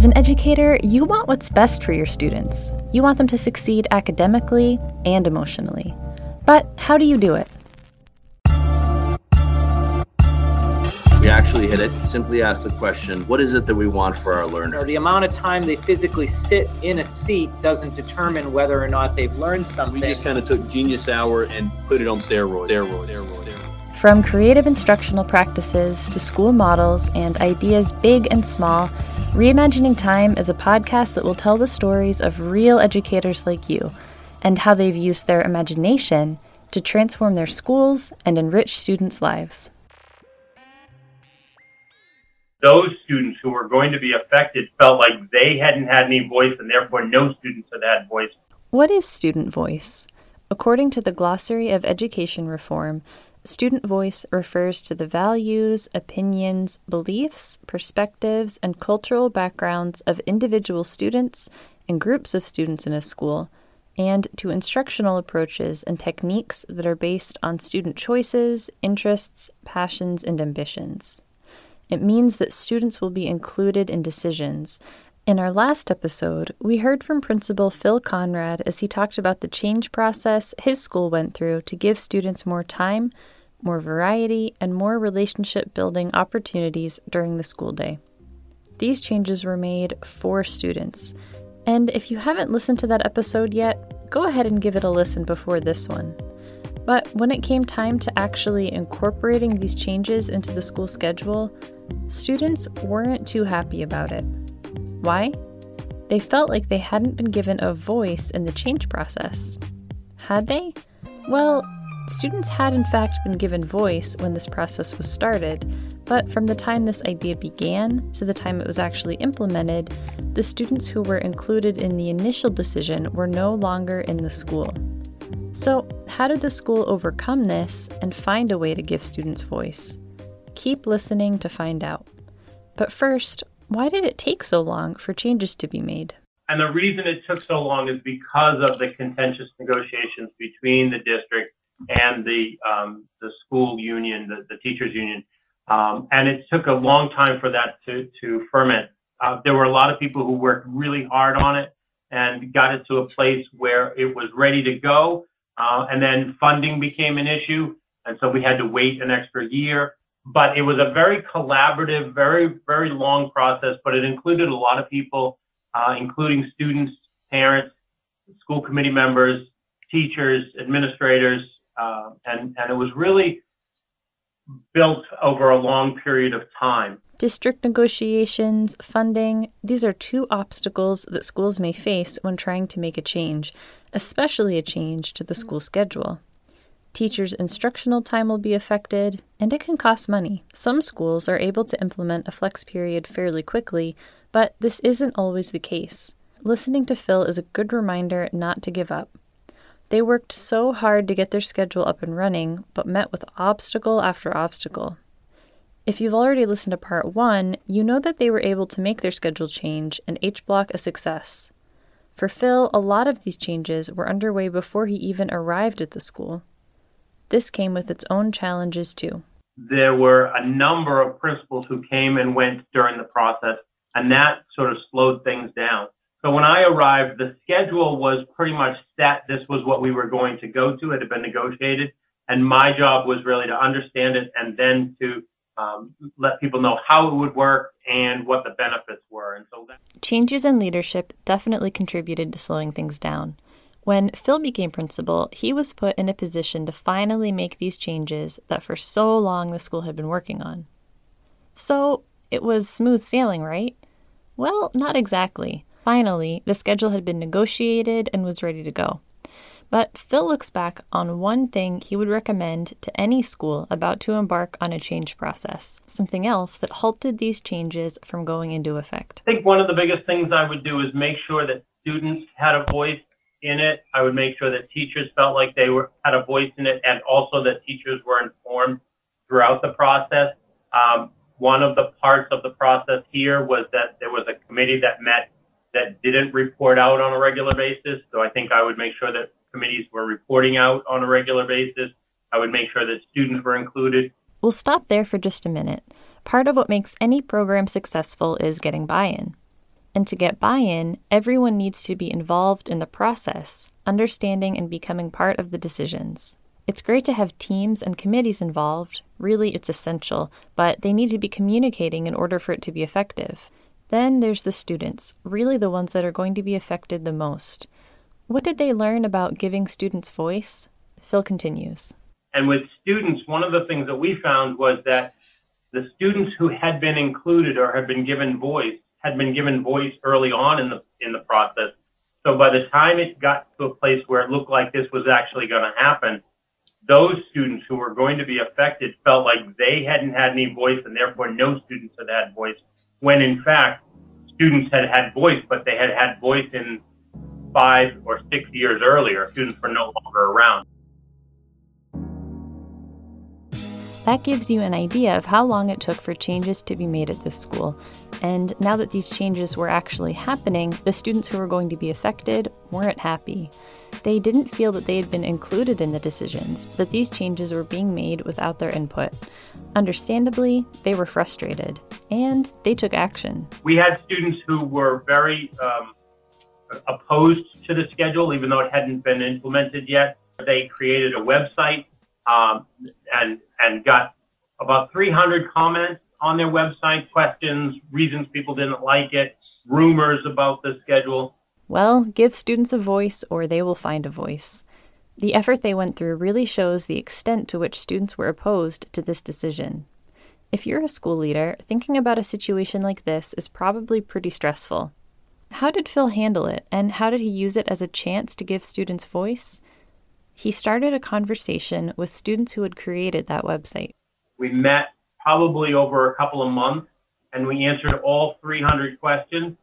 As an educator, you want what's best for your students. You want them to succeed academically and emotionally. But how do you do it? We actually hit it. Simply ask the question what is it that we want for our learners? The amount of time they physically sit in a seat doesn't determine whether or not they've learned something. We just kind of took Genius Hour and put it on steroids. Steroids. steroids. steroids. From creative instructional practices to school models and ideas big and small, Reimagining Time is a podcast that will tell the stories of real educators like you and how they've used their imagination to transform their schools and enrich students' lives those students who were going to be affected felt like they hadn't had any voice and therefore no students had had voice. What is student voice? According to the Glossary of Education Reform, student voice refers to the values, opinions, beliefs, perspectives, and cultural backgrounds of individual students and groups of students in a school, and to instructional approaches and techniques that are based on student choices, interests, passions, and ambitions. It means that students will be included in decisions. In our last episode, we heard from Principal Phil Conrad as he talked about the change process his school went through to give students more time, more variety, and more relationship building opportunities during the school day. These changes were made for students. And if you haven't listened to that episode yet, go ahead and give it a listen before this one. But when it came time to actually incorporating these changes into the school schedule, students weren't too happy about it. Why? They felt like they hadn't been given a voice in the change process. Had they? Well, students had in fact been given voice when this process was started, but from the time this idea began to the time it was actually implemented, the students who were included in the initial decision were no longer in the school. So, how did the school overcome this and find a way to give students voice? Keep listening to find out. But first, why did it take so long for changes to be made? And the reason it took so long is because of the contentious negotiations between the district and the um, the school union, the, the teachers union, um, and it took a long time for that to to ferment. Uh, there were a lot of people who worked really hard on it and got it to a place where it was ready to go, uh, and then funding became an issue, and so we had to wait an extra year but it was a very collaborative, very, very long process, but it included a lot of people, uh, including students, parents, school committee members, teachers, administrators, uh, and, and it was really built over a long period of time. District negotiations, funding, these are two obstacles that schools may face when trying to make a change, especially a change to the school schedule. Teachers' instructional time will be affected, and it can cost money. Some schools are able to implement a flex period fairly quickly, but this isn't always the case. Listening to Phil is a good reminder not to give up. They worked so hard to get their schedule up and running, but met with obstacle after obstacle. If you've already listened to part one, you know that they were able to make their schedule change and H block a success. For Phil, a lot of these changes were underway before he even arrived at the school. This came with its own challenges too. There were a number of principals who came and went during the process, and that sort of slowed things down. So when I arrived, the schedule was pretty much set. This was what we were going to go to. It had been negotiated. And my job was really to understand it and then to um, let people know how it would work and what the benefits were. And so that- changes in leadership definitely contributed to slowing things down. When Phil became principal, he was put in a position to finally make these changes that for so long the school had been working on. So it was smooth sailing, right? Well, not exactly. Finally, the schedule had been negotiated and was ready to go. But Phil looks back on one thing he would recommend to any school about to embark on a change process, something else that halted these changes from going into effect. I think one of the biggest things I would do is make sure that students had a voice in it. I would make sure that teachers felt like they were had a voice in it, and also that teachers were informed throughout the process. Um, one of the parts of the process here was that there was a committee that met that didn't report out on a regular basis. So I think I would make sure that committees were reporting out on a regular basis. I would make sure that students were included. We'll stop there for just a minute. Part of what makes any program successful is getting buy in. And to get buy in, everyone needs to be involved in the process, understanding and becoming part of the decisions. It's great to have teams and committees involved, really, it's essential, but they need to be communicating in order for it to be effective. Then there's the students, really the ones that are going to be affected the most. What did they learn about giving students voice? Phil continues. And with students, one of the things that we found was that the students who had been included or had been given voice had been given voice early on in the in the process. So by the time it got to a place where it looked like this was actually going to happen, those students who were going to be affected felt like they hadn't had any voice and therefore no students had had voice when in fact students had had voice, but they had had voice in five or six years earlier. Students were no longer around. That gives you an idea of how long it took for changes to be made at this school. And now that these changes were actually happening, the students who were going to be affected weren't happy. They didn't feel that they had been included in the decisions, that these changes were being made without their input. Understandably, they were frustrated, and they took action. We had students who were very um, opposed to the schedule, even though it hadn't been implemented yet. They created a website um, and and got about 300 comments on their website, questions, reasons people didn't like it, rumors about the schedule. Well, give students a voice or they will find a voice. The effort they went through really shows the extent to which students were opposed to this decision. If you're a school leader, thinking about a situation like this is probably pretty stressful. How did Phil handle it, and how did he use it as a chance to give students voice? He started a conversation with students who had created that website. We met probably over a couple of months and we answered all 300 questions.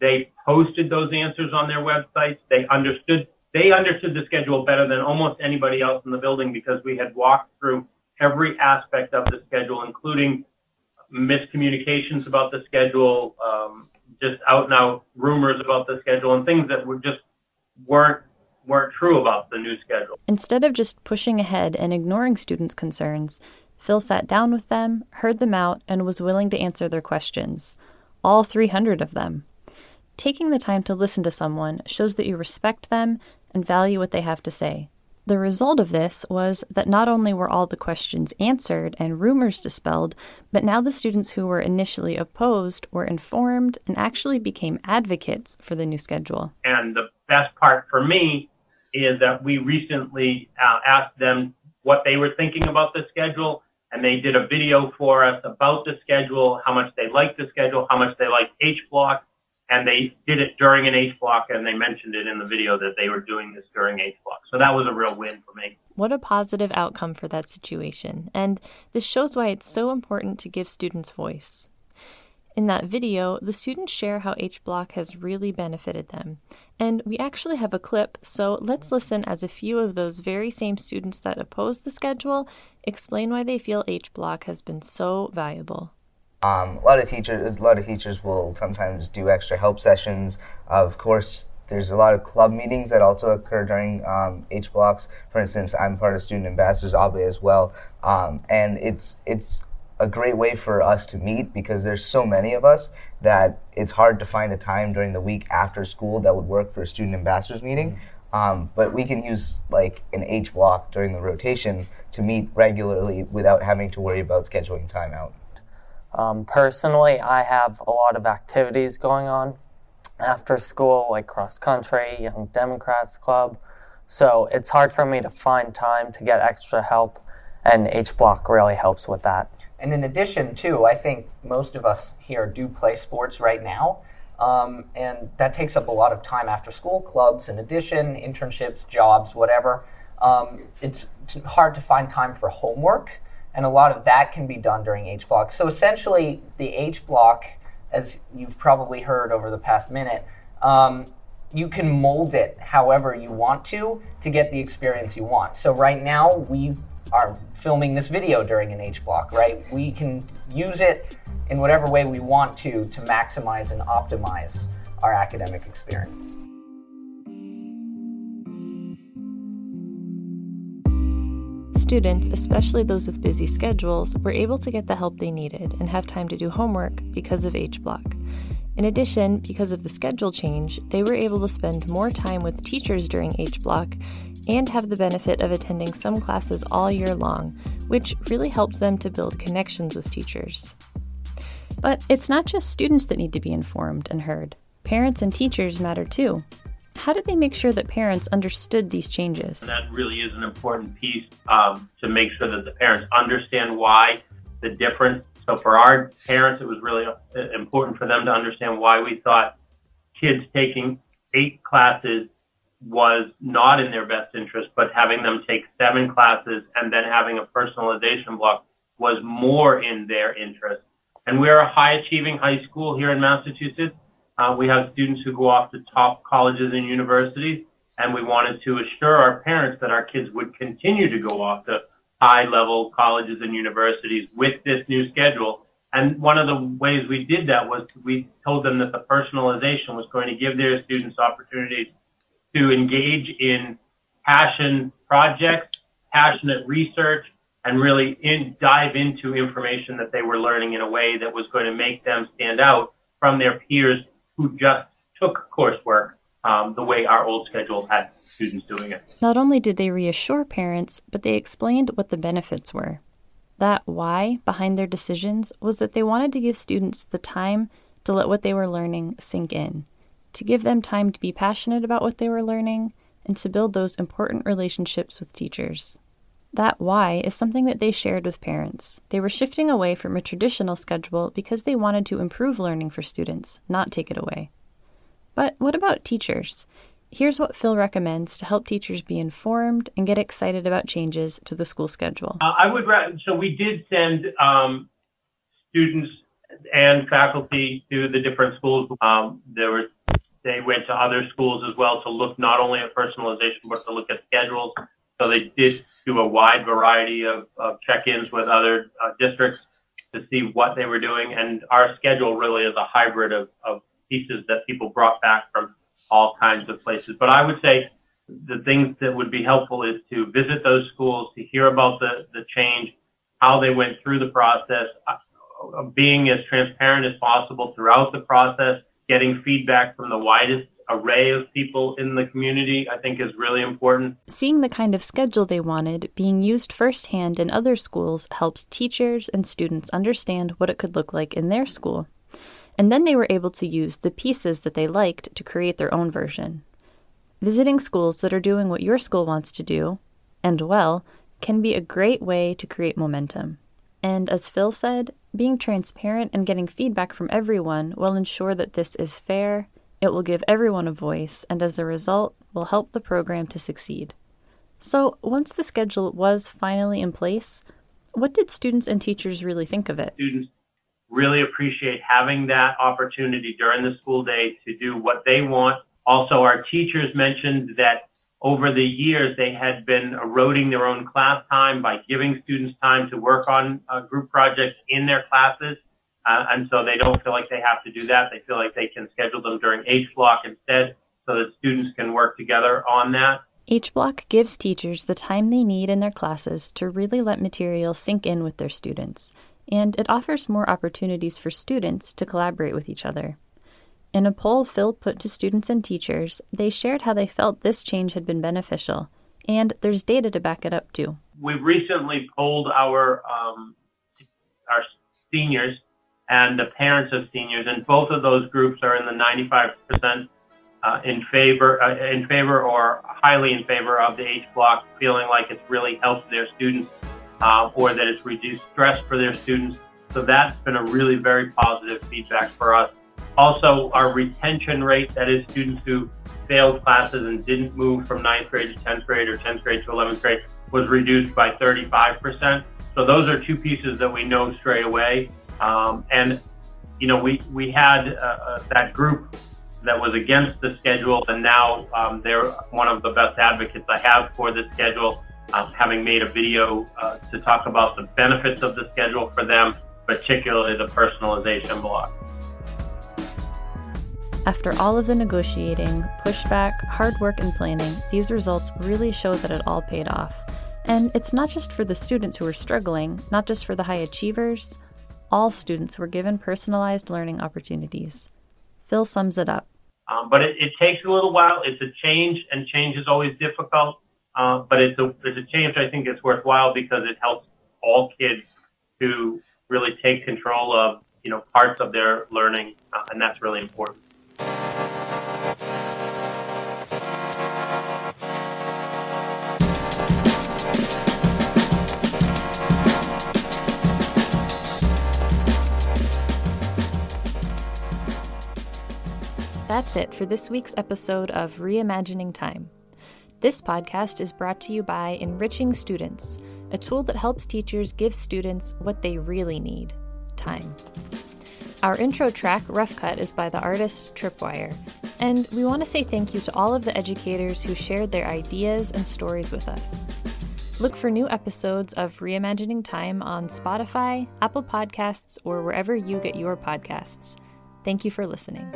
They posted those answers on their websites. They understood they understood the schedule better than almost anybody else in the building because we had walked through every aspect of the schedule, including miscommunications about the schedule, um, just out and out rumors about the schedule, and things that were just weren't weren't true about the new schedule. Instead of just pushing ahead and ignoring students' concerns, Phil sat down with them, heard them out, and was willing to answer their questions. All 300 of them. Taking the time to listen to someone shows that you respect them and value what they have to say. The result of this was that not only were all the questions answered and rumors dispelled, but now the students who were initially opposed were informed and actually became advocates for the new schedule. And the best part for me is that we recently uh, asked them what they were thinking about the schedule, and they did a video for us about the schedule, how much they liked the schedule, how much they liked H block, and they did it during an H block, and they mentioned it in the video that they were doing this during H block. So that was a real win for me. What a positive outcome for that situation, and this shows why it's so important to give students voice. In that video, the students share how H Block has really benefited them. And we actually have a clip, so let's listen as a few of those very same students that oppose the schedule explain why they feel H Block has been so valuable. Um, a lot of teachers, a lot of teachers will sometimes do extra help sessions. Of course, there's a lot of club meetings that also occur during um, H blocks. For instance, I'm part of Student Ambassadors Obviously as well, um, and it's it's a great way for us to meet because there's so many of us that it's hard to find a time during the week after school that would work for a student ambassadors meeting. Mm-hmm. Um, but we can use like an H block during the rotation to meet regularly without having to worry about scheduling time out. Um, personally, I have a lot of activities going on after school, like cross country, Young Democrats Club. So it's hard for me to find time to get extra help, and H Block really helps with that. And in addition, too, I think most of us here do play sports right now. Um, and that takes up a lot of time after school clubs, in addition, internships, jobs, whatever. Um, it's, hard to find time for homework, and a lot of that can be done during H block. So essentially, the H block, as you've probably heard over the past minute, um, you can mold it however you want to to get the experience you want. So right now, we are filming this video during an H block, right? We can use it in whatever way we want to to maximize and optimize our academic experience. Students, especially those with busy schedules, were able to get the help they needed and have time to do homework because of H block. In addition, because of the schedule change, they were able to spend more time with teachers during H block and have the benefit of attending some classes all year long, which really helped them to build connections with teachers. But it's not just students that need to be informed and heard. Parents and teachers matter too. How did they make sure that parents understood these changes? That really is an important piece um, to make sure that the parents understand why the difference. So for our parents, it was really uh, important for them to understand why we thought kids taking eight classes was not in their best interest, but having them take seven classes and then having a personalization block was more in their interest. And we're a high achieving high school here in Massachusetts. Uh, we have students who go off to top colleges and universities, and we wanted to assure our parents that our kids would continue to go off to high level colleges and universities with this new schedule. And one of the ways we did that was we told them that the personalization was going to give their students opportunities to engage in passion projects, passionate research, and really in, dive into information that they were learning in a way that was going to make them stand out from their peers who just took coursework um, the way our old schedule had students doing it. Not only did they reassure parents, but they explained what the benefits were. That why behind their decisions was that they wanted to give students the time to let what they were learning sink in, to give them time to be passionate about what they were learning, and to build those important relationships with teachers. That why is something that they shared with parents. They were shifting away from a traditional schedule because they wanted to improve learning for students, not take it away. But what about teachers? Here's what Phil recommends to help teachers be informed and get excited about changes to the school schedule. Uh, I would, so we did send um, students and faculty to the different schools. Um, there were, they went to other schools as well to look not only at personalization, but to look at schedules. So they did do a wide variety of, of check-ins with other uh, districts to see what they were doing. And our schedule really is a hybrid of, of pieces that people brought back from all kinds of places. But I would say the things that would be helpful is to visit those schools, to hear about the, the change, how they went through the process, uh, being as transparent as possible throughout the process, getting feedback from the widest array of people in the community, I think is really important. Seeing the kind of schedule they wanted being used firsthand in other schools helped teachers and students understand what it could look like in their school. And then they were able to use the pieces that they liked to create their own version. Visiting schools that are doing what your school wants to do, and well, can be a great way to create momentum. And as Phil said, being transparent and getting feedback from everyone will ensure that this is fair it will give everyone a voice, and as a result, will help the program to succeed. So, once the schedule was finally in place, what did students and teachers really think of it? Students really appreciate having that opportunity during the school day to do what they want. Also, our teachers mentioned that over the years they had been eroding their own class time by giving students time to work on uh, group projects in their classes. Uh, and so they don't feel like they have to do that. They feel like they can schedule them during H block instead so that students can work together on that. H block gives teachers the time they need in their classes to really let material sink in with their students, and it offers more opportunities for students to collaborate with each other. In a poll Phil put to students and teachers, they shared how they felt this change had been beneficial, and there's data to back it up too. We recently polled our um, our seniors and the parents of seniors, and both of those groups are in the 95% uh, in favor, uh, in favor or highly in favor of the H block, feeling like it's really helped their students uh, or that it's reduced stress for their students. So that's been a really very positive feedback for us. Also, our retention rate, that is students who failed classes and didn't move from ninth grade to 10th grade or 10th grade to 11th grade, was reduced by 35%. So those are two pieces that we know straight away. Um, and, you know, we, we had uh, uh, that group that was against the schedule, and now um, they're one of the best advocates I have for the schedule, um, having made a video uh, to talk about the benefits of the schedule for them, particularly the personalization block. After all of the negotiating, pushback, hard work, and planning, these results really show that it all paid off. And it's not just for the students who are struggling, not just for the high achievers, all students were given personalized learning opportunities. Phil sums it up. Um, but it, it, takes a little while. It's a change, and change is always difficult. Uh, but it's a it's a change I think it's worthwhile because it helps all kids to really take control of you know parts of their learning, uh, and that's really important. That's it for this week's episode of Reimagining Time. This podcast is brought to you by Enriching Students, a tool that helps teachers give students what they really need time. Our intro track, Rough Cut, is by the artist Tripwire, and we want to say thank you to all of the educators who shared their ideas and stories with us. Look for new episodes of Reimagining Time on Spotify, Apple Podcasts, or wherever you get your podcasts. Thank you for listening.